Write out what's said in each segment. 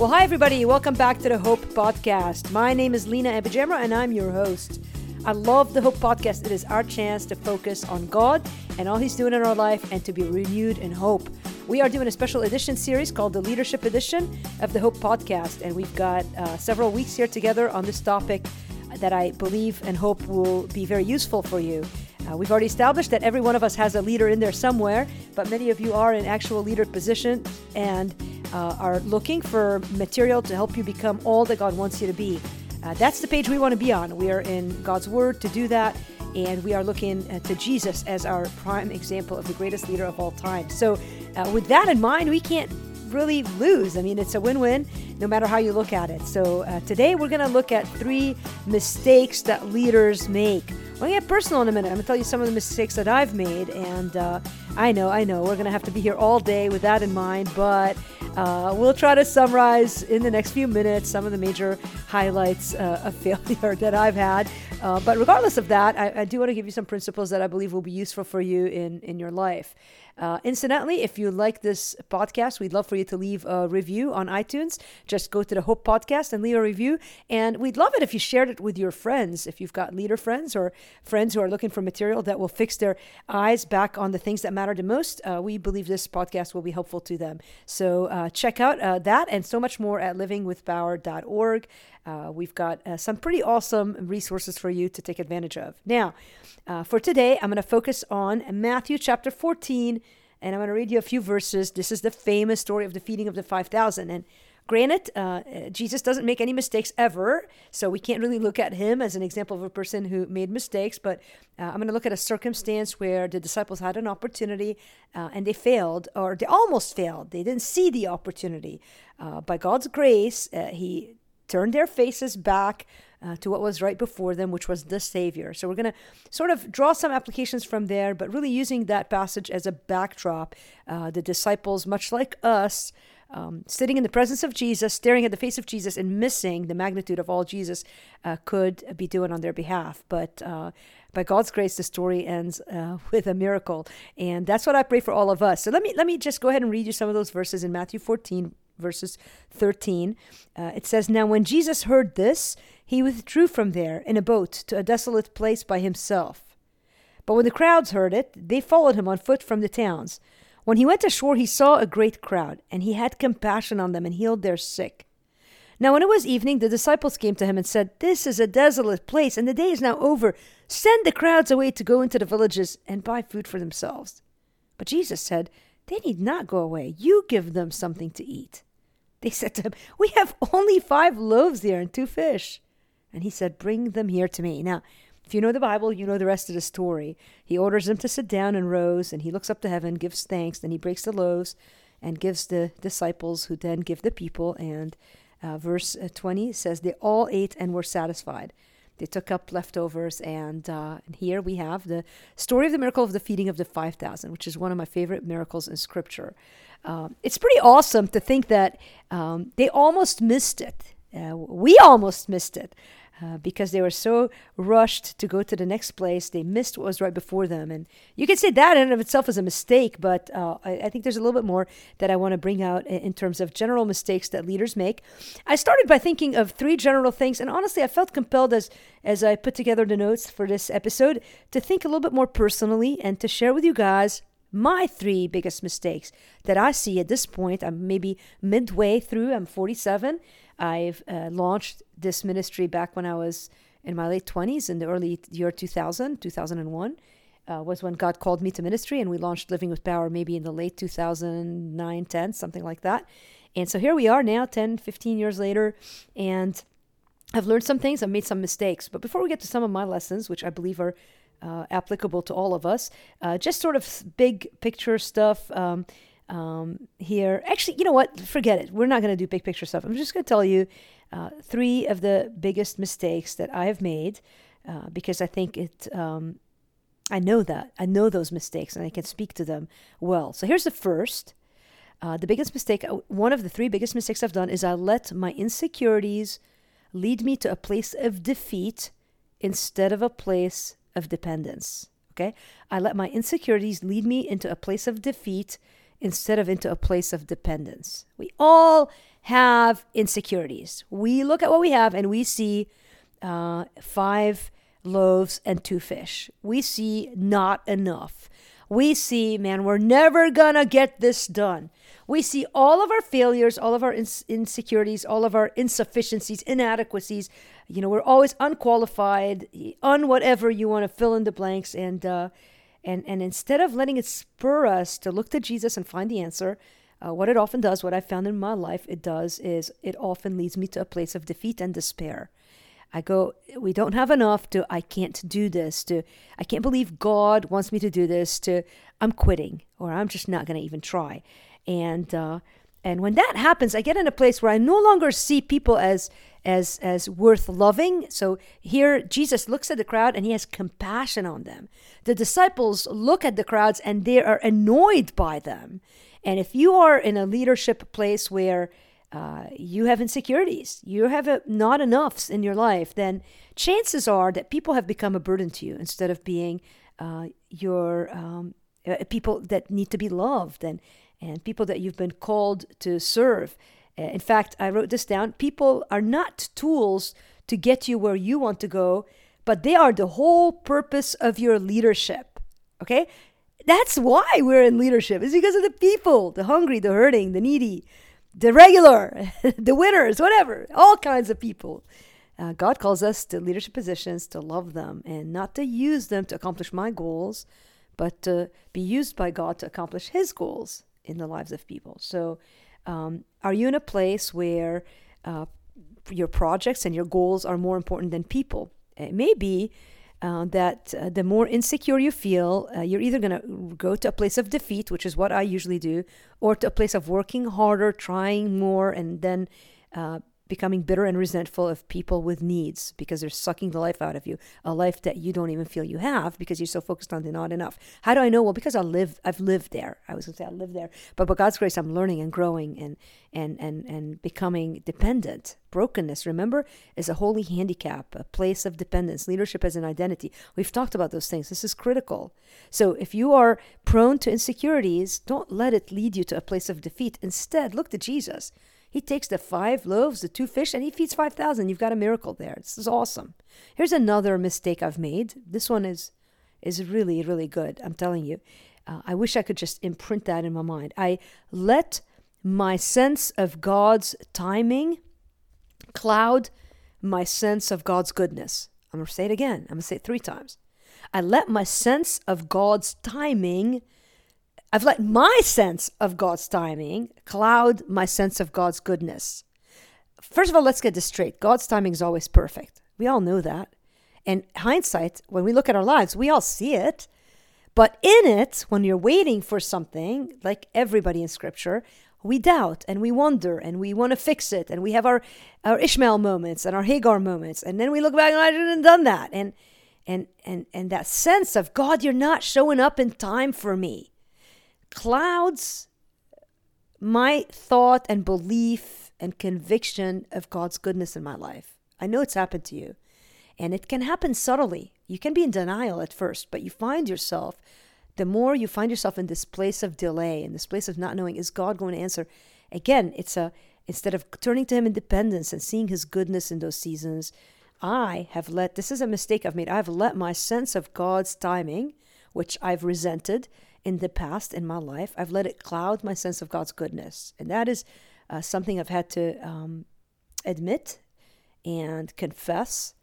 Well, hi, everybody. Welcome back to the Hope Podcast. My name is Lina AbuJamra, and I'm your host. I love the Hope Podcast. It is our chance to focus on God and all He's doing in our life and to be renewed in hope. We are doing a special edition series called the Leadership Edition of the Hope Podcast, and we've got uh, several weeks here together on this topic that I believe and hope will be very useful for you. Uh, we've already established that every one of us has a leader in there somewhere, but many of you are in actual leader position and uh, are looking for material to help you become all that God wants you to be. Uh, that's the page we want to be on. We are in God's Word to do that, and we are looking uh, to Jesus as our prime example of the greatest leader of all time. So, uh, with that in mind, we can't really lose. I mean, it's a win win no matter how you look at it. So, uh, today we're going to look at three mistakes that leaders make. We're going to get personal in a minute. I'm going to tell you some of the mistakes that I've made. And uh, I know, I know, we're going to have to be here all day with that in mind, but uh, we'll try to summarize in the next few minutes some of the major highlights uh, of failure that I've had. Uh, but regardless of that, I, I do want to give you some principles that I believe will be useful for you in, in your life. Uh, incidentally, if you like this podcast, we'd love for you to leave a review on iTunes. Just go to the Hope Podcast and leave a review. And we'd love it if you shared it with your friends. If you've got leader friends or friends who are looking for material that will fix their eyes back on the things that matter the most, uh, we believe this podcast will be helpful to them. So uh, check out uh, that and so much more at livingwithpower.org. Uh, we've got uh, some pretty awesome resources for you to take advantage of. Now, uh, for today, I'm going to focus on Matthew chapter 14, and I'm going to read you a few verses. This is the famous story of the feeding of the 5,000. And granted, uh, Jesus doesn't make any mistakes ever, so we can't really look at him as an example of a person who made mistakes. But uh, I'm going to look at a circumstance where the disciples had an opportunity uh, and they failed, or they almost failed. They didn't see the opportunity. by God's grace, He turned their faces back uh, to what was right before them, which was the Savior. So we're going to sort of draw some applications from there, but really using that passage as a backdrop. Uh, the disciples, much like us, um, sitting in the presence of Jesus, staring at the face of Jesus, and missing the magnitude of all Jesus uh, could be doing on their behalf. But uh, by God's grace, the story ends uh, with a miracle, and that's what I pray for all of us. So let me let me just go ahead and read you some of those verses in Matthew 14, verses 13. Uh, it says, Now when Jesus heard this, he withdrew from there in a boat to a desolate place by himself. But when the crowds heard it, they followed him on foot from the towns. When he went ashore, he saw a great crowd, and he had compassion on them and healed their sick. Now, when it was evening, the disciples came to him and said, This is a desolate place, and the day is now over. Send the crowds away to go into the villages and buy food for themselves. But Jesus said, They need not go away. You give them something to eat. They said to him, We have only five loaves here and two fish. And he said, Bring them here to me. Now, if you know the Bible, you know the rest of the story. He orders them to sit down in rows, and he looks up to heaven, gives thanks, then he breaks the loaves and gives the disciples, who then give the people. And uh, verse uh, 20 says, They all ate and were satisfied. They took up leftovers, and, uh, and here we have the story of the miracle of the feeding of the 5,000, which is one of my favorite miracles in Scripture. Um, it's pretty awesome to think that um, they almost missed it. Uh, we almost missed it. Uh, because they were so rushed to go to the next place, they missed what was right before them. And you could say that in and of itself is a mistake, but uh, I, I, think there's a little bit more that I want to bring out in, in terms of general mistakes that leaders make. I started by thinking of three general things, and honestly, I felt compelled as as I put together the notes for this episode to think a little bit more personally and to share with you guys my three biggest mistakes that I see at this point. I'm maybe midway through, I'm 47. I've uh, launched this ministry back when I was in my late 20s, in the early year 2000, 2001. Uh, was when God called me to ministry, and we launched Living with Power maybe in the late 2009, 10, something like that. And so here we are now, 10, 15 years later, and I've learned some things, I've made some mistakes. But before we get to some of my lessons, which I believe are uh, applicable to all of us. Uh, just sort of big picture stuff um, um, here. Actually, you know what? Forget it. We're not going to do big picture stuff. I'm just going to tell you uh, three of the biggest mistakes that I have made uh, because I think it. Um, I know that. I know those mistakes and I can speak to them well. So here's the first. Uh, the biggest mistake, uh, one of the three biggest mistakes I've done is I let my insecurities lead me to a place of defeat instead of a place of dependence. Okay? I let my insecurities lead me into a place of defeat instead of into a place of dependence. We all have insecurities. We look at what we have and we see uh, five loaves and two fish. We see not enough. We see, man, we're never gonna get this done. We see all of our failures, all of our ins- insecurities, all of our insufficiencies, inadequacies. You know, we're always unqualified, on whatever you want to fill in the blanks, and uh, and and instead of letting it spur us to look to Jesus and find the answer, uh, what it often does, what I found in my life, it does is it often leads me to a place of defeat and despair. I go, we don't have enough to, I can't do this, to, I can't believe God wants me to do this, to, I'm quitting, or I'm just not going to even try. And, uh, and when that happens, I get in a place where I no longer see people as, as, as worth loving. So here, Jesus looks at the crowd and he has compassion on them. The disciples look at the crowds and they are annoyed by them. And if you are in a leadership place where uh, you have insecurities, you have a, not enoughs in your life, then chances are that people have become a burden to you instead of being uh, your um, uh, people that need to be loved and, and people that you've been called to serve. Uh, in fact, I wrote this down. People are not tools to get you where you want to go, but they are the whole purpose of your leadership. Okay? That's why we're in leadership. It's because of the people, the hungry, the hurting, the needy, the regular, the winners, whatever, all kinds of people. Uh, God calls us to leadership positions to love them and not to use them to accomplish my goals, but to be used by God to accomplish His goals in the lives of people. So, um, are you in a place where uh, your projects and your goals are more important than people? It may be uh, that uh, the more insecure you feel, uh, you're either going to go to a place of defeat, which is what I usually do, or to a place of working harder, trying more, and then uh, becoming bitter and resentful of people with needs because they're sucking the life out of you, a life that you don't even feel you have because you're so focused on the not enough. How do I know? Well, because I live, I've lived there. I was going to say I lived there, but by God's grace, I'm learning and growing and and and and becoming dependent. Brokenness, remember, is a holy handicap, a place of dependence. Leadership as an identity. We've talked about those things. This is critical. So if you are prone to insecurities, don't let it lead you to a place of defeat. Instead, look to Jesus. He takes the five loaves, the two fish, and he feeds 5,000. You've got a miracle there. This is awesome. Here's another mistake I've made. This one is is really, really good. I'm telling you. Uh, I wish I could just imprint that in my mind. I let my sense of God's timing cloud my sense of God's goodness. I'm going to say it again. I'm going to say it three times. I let my sense of God's timing I've let my sense of God's timing cloud my sense of God's goodness. First of all, let's get this straight. God's timing is always perfect. We all know that. And hindsight, when we look at our lives, we all see it. But in it, when you're waiting for something, like everybody in scripture, we doubt and we wonder and we want to fix it. And we have our, our Ishmael moments and our Hagar moments. And then we look back and I didn't done that. And and and and that sense of God, you're not showing up in time for me clouds my thought and belief and conviction of God's goodness in my life. I know it's happened to you. And it can happen subtly. You can be in denial at first, but you find yourself, the more you find yourself in this place of delay, in this place of not knowing, is God going to answer? Again, it's a instead of turning to him in dependence and seeing his goodness in those seasons, I have let this is a mistake I've made. I've let my sense of God's timing, which I've resented, in the past in my life. I've let it cloud my sense of God's goodness. And that is uh, something I've had to um, admit and confess.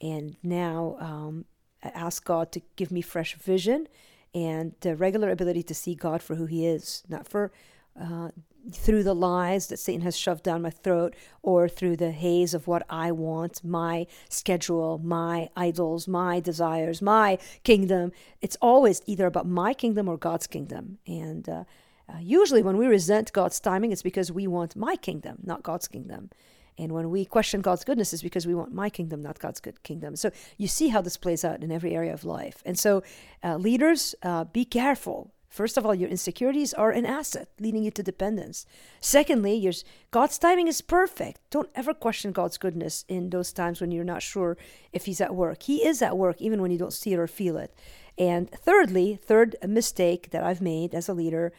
And now um, ask God to give me fresh vision and the regular ability to see God for who He is, not for uh, through the lies that Satan has shoved down my throat or through the haze of what I want, my schedule, my idols, my desires, my kingdom. It's always either about my kingdom or God's kingdom. And uh, uh, usually, when we resent God's timing, it's because we want my kingdom, not God's kingdom. And when we question God's goodness, it's because we want my kingdom, not God's good kingdom. So you see how this plays out in every area of life. And so, uh, leaders, uh, be careful First of all, your insecurities are an asset, leading you to dependence. Secondly, your, God's timing is perfect. Don't ever question God's goodness in those times when you're not sure if He's at work. He is at work, even when you don't see it or feel it. And thirdly, third mistake that I've made as a leader,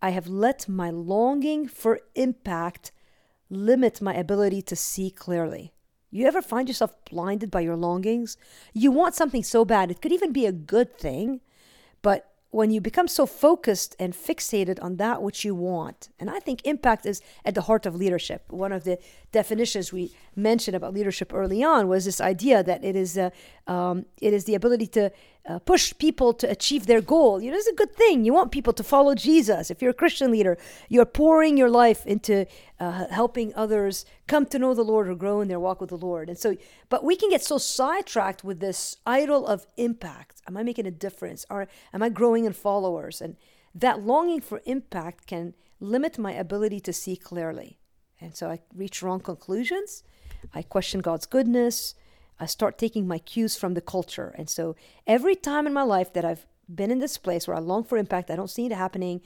I have let my longing for impact limit my ability to see clearly. You ever find yourself blinded by your longings? You want something so bad, it could even be a good thing, but when you become so focused and fixated on that which you want, and I think impact is at the heart of leadership. One of the definitions we mentioned about leadership early on was this idea that it is a, um, it is the ability to uh, push people to achieve their goal. You know, it's a good thing. You want people to follow Jesus. If you're a Christian leader, you're pouring your life into uh, helping others come to know the Lord or grow in their walk with the Lord. And so, but we can get so sidetracked with this idol of impact. Am I making a difference? Or am I growing in followers? And that longing for impact can limit my ability to see clearly. And so I reach wrong conclusions. I question God's goodness. I start taking my cues from the culture. And so every time in my life that I've been in this place where I long for impact, I don't see it happening,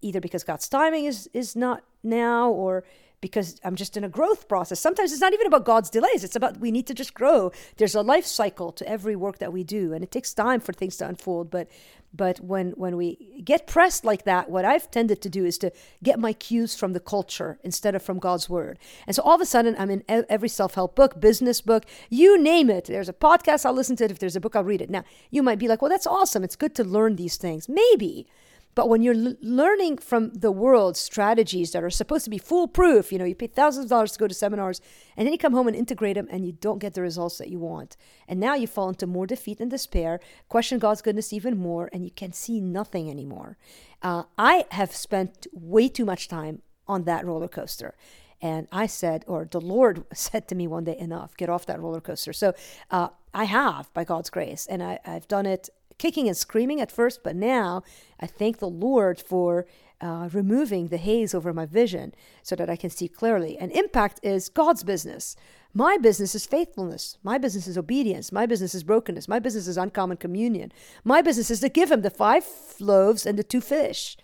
either because God's timing is is not now or because I'm just in a growth process. Sometimes it's not even about God's delays. It's about we need to just grow. There's a life cycle to every work that we do, and it takes time for things to unfold. But but when when we get pressed like that, what I've tended to do is to get my cues from the culture instead of from God's word. And so all of a sudden, I'm in every self-help book, business book, you name it. There's a podcast, I'll listen to it. If there's a book, I'll read it. Now, you might be like, well, that's awesome. It's good to learn these things. Maybe. But when you're l- learning from the world strategies that are supposed to be foolproof, you know, you pay thousands of dollars to go to seminars, and then you come home and integrate them, and you don't get the results that you want. And now you fall into more defeat and despair, question God's goodness even more, and you can see nothing anymore. Uh, I have spent way too much time on that roller coaster. And I said, or the Lord said to me one day, enough, get off that roller coaster. So uh, I have, by God's grace, and I, I've done it kicking and screaming at first, but now I thank the Lord for uh, removing the haze over my vision so that I can see clearly. And impact is God's business. My business is faithfulness. My business is obedience. My business is brokenness. My business is uncommon communion. My business is to give him the five loaves and the two fish.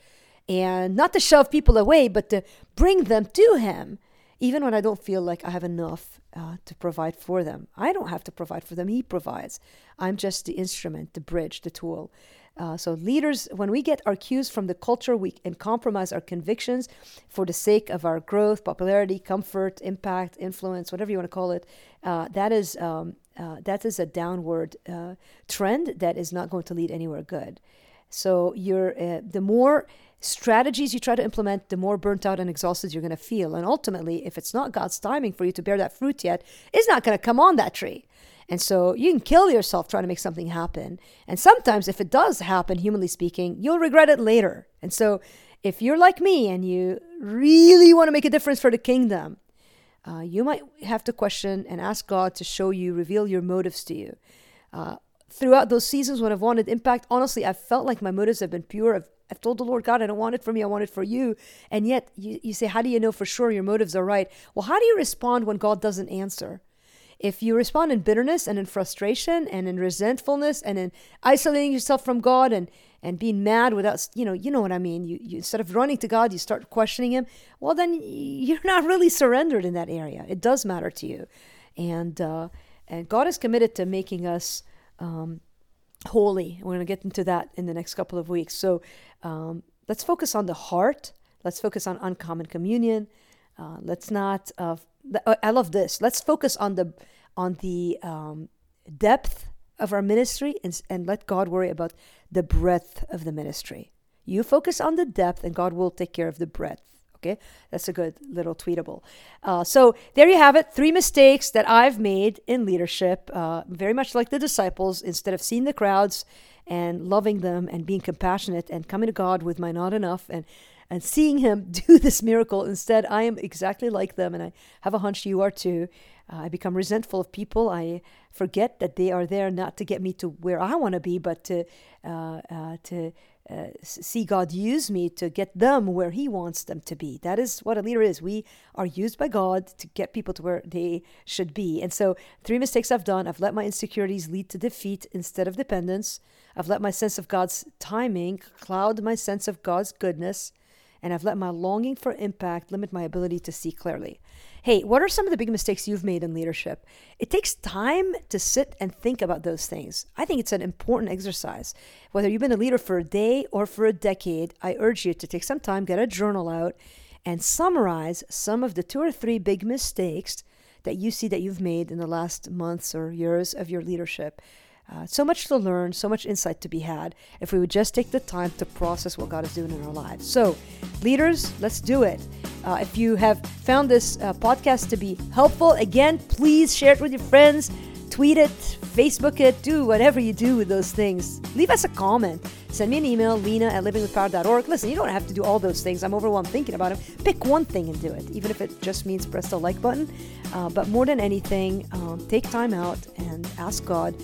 And not to shove people away, but to bring them to him, even when I don't feel like I have enough uh, to provide for them. I don't have to provide for them, He provides. I'm just the instrument, the bridge, the tool. Uh, so, leaders, when we get our cues from the culture, we can compromise our convictions for the sake of our growth, popularity, comfort, impact, influence, whatever you want to call it. Uh, that is um, uh, that is a downward uh, trend that is not going to lead anywhere good. So, you're uh, the more strategies you try to implement, the more burnt out and exhausted you're going to feel. And ultimately, if it's not God's timing for you to bear that fruit yet, it's not going to come on that tree. And so you can kill yourself trying to make something happen. And sometimes, if it does happen, humanly speaking, you'll regret it later. And so, if you're like me and you really want to make a difference for the kingdom, uh, you might have to question and ask God to show you, reveal your motives to you. Uh, throughout those seasons when I've wanted impact, honestly, I've felt like my motives have been pure. I've, I've told the Lord God, I don't want it for me, I want it for you. And yet you, you say, How do you know for sure your motives are right? Well, how do you respond when God doesn't answer? If you respond in bitterness and in frustration and in resentfulness and in isolating yourself from God and, and being mad without, you know, you know what I mean. You, you instead of running to God, you start questioning Him. Well, then you're not really surrendered in that area. It does matter to you, and uh, and God is committed to making us um, holy. We're going to get into that in the next couple of weeks. So um, let's focus on the heart. Let's focus on uncommon communion. Uh, let's not. Uh, I love this. Let's focus on the on the um, depth of our ministry and, and let God worry about the breadth of the ministry. You focus on the depth, and God will take care of the breadth. Okay, that's a good little tweetable. Uh, so there you have it. Three mistakes that I've made in leadership, uh, very much like the disciples. Instead of seeing the crowds and loving them and being compassionate and coming to God with my not enough and and seeing Him do this miracle, instead I am exactly like them, and I have a hunch you are too. Uh, I become resentful of people. I forget that they are there not to get me to where I want to be, but to uh, uh, to uh, see God use me to get them where He wants them to be. That is what a leader is. We are used by God to get people to where they should be. And so, three mistakes I've done I've let my insecurities lead to defeat instead of dependence. I've let my sense of God's timing cloud my sense of God's goodness. And I've let my longing for impact limit my ability to see clearly. Hey, what are some of the big mistakes you've made in leadership? It takes time to sit and think about those things. I think it's an important exercise. Whether you've been a leader for a day or for a decade, I urge you to take some time, get a journal out, and summarize some of the two or three big mistakes that you see that you've made in the last months or years of your leadership. Uh, so much to learn, so much insight to be had if we would just take the time to process what God is doing in our lives. So, leaders, let's do it. Uh, if you have found this uh, podcast to be helpful, again, please share it with your friends, tweet it, Facebook it, do whatever you do with those things. Leave us a comment. Send me an email, lina at livingwithpower.org. Listen, you don't have to do all those things. I'm overwhelmed thinking about them. Pick one thing and do it, even if it just means press the like button. Uh, but more than anything, um, take time out and ask God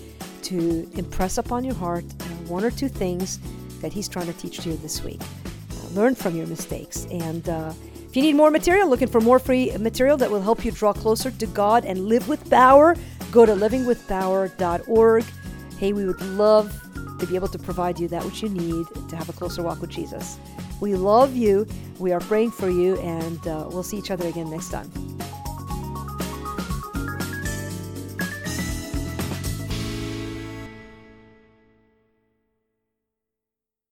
to impress upon your heart uh, one or two things that He's trying to teach you this week. Uh, learn from your mistakes. And uh, if you need more material, looking for more free material that will help you draw closer to God and live with power, go to livingwithpower.org. Hey, we would love to be able to provide you that which you need to have a closer walk with Jesus. We love you. We are praying for you, and uh, we'll see each other again next time.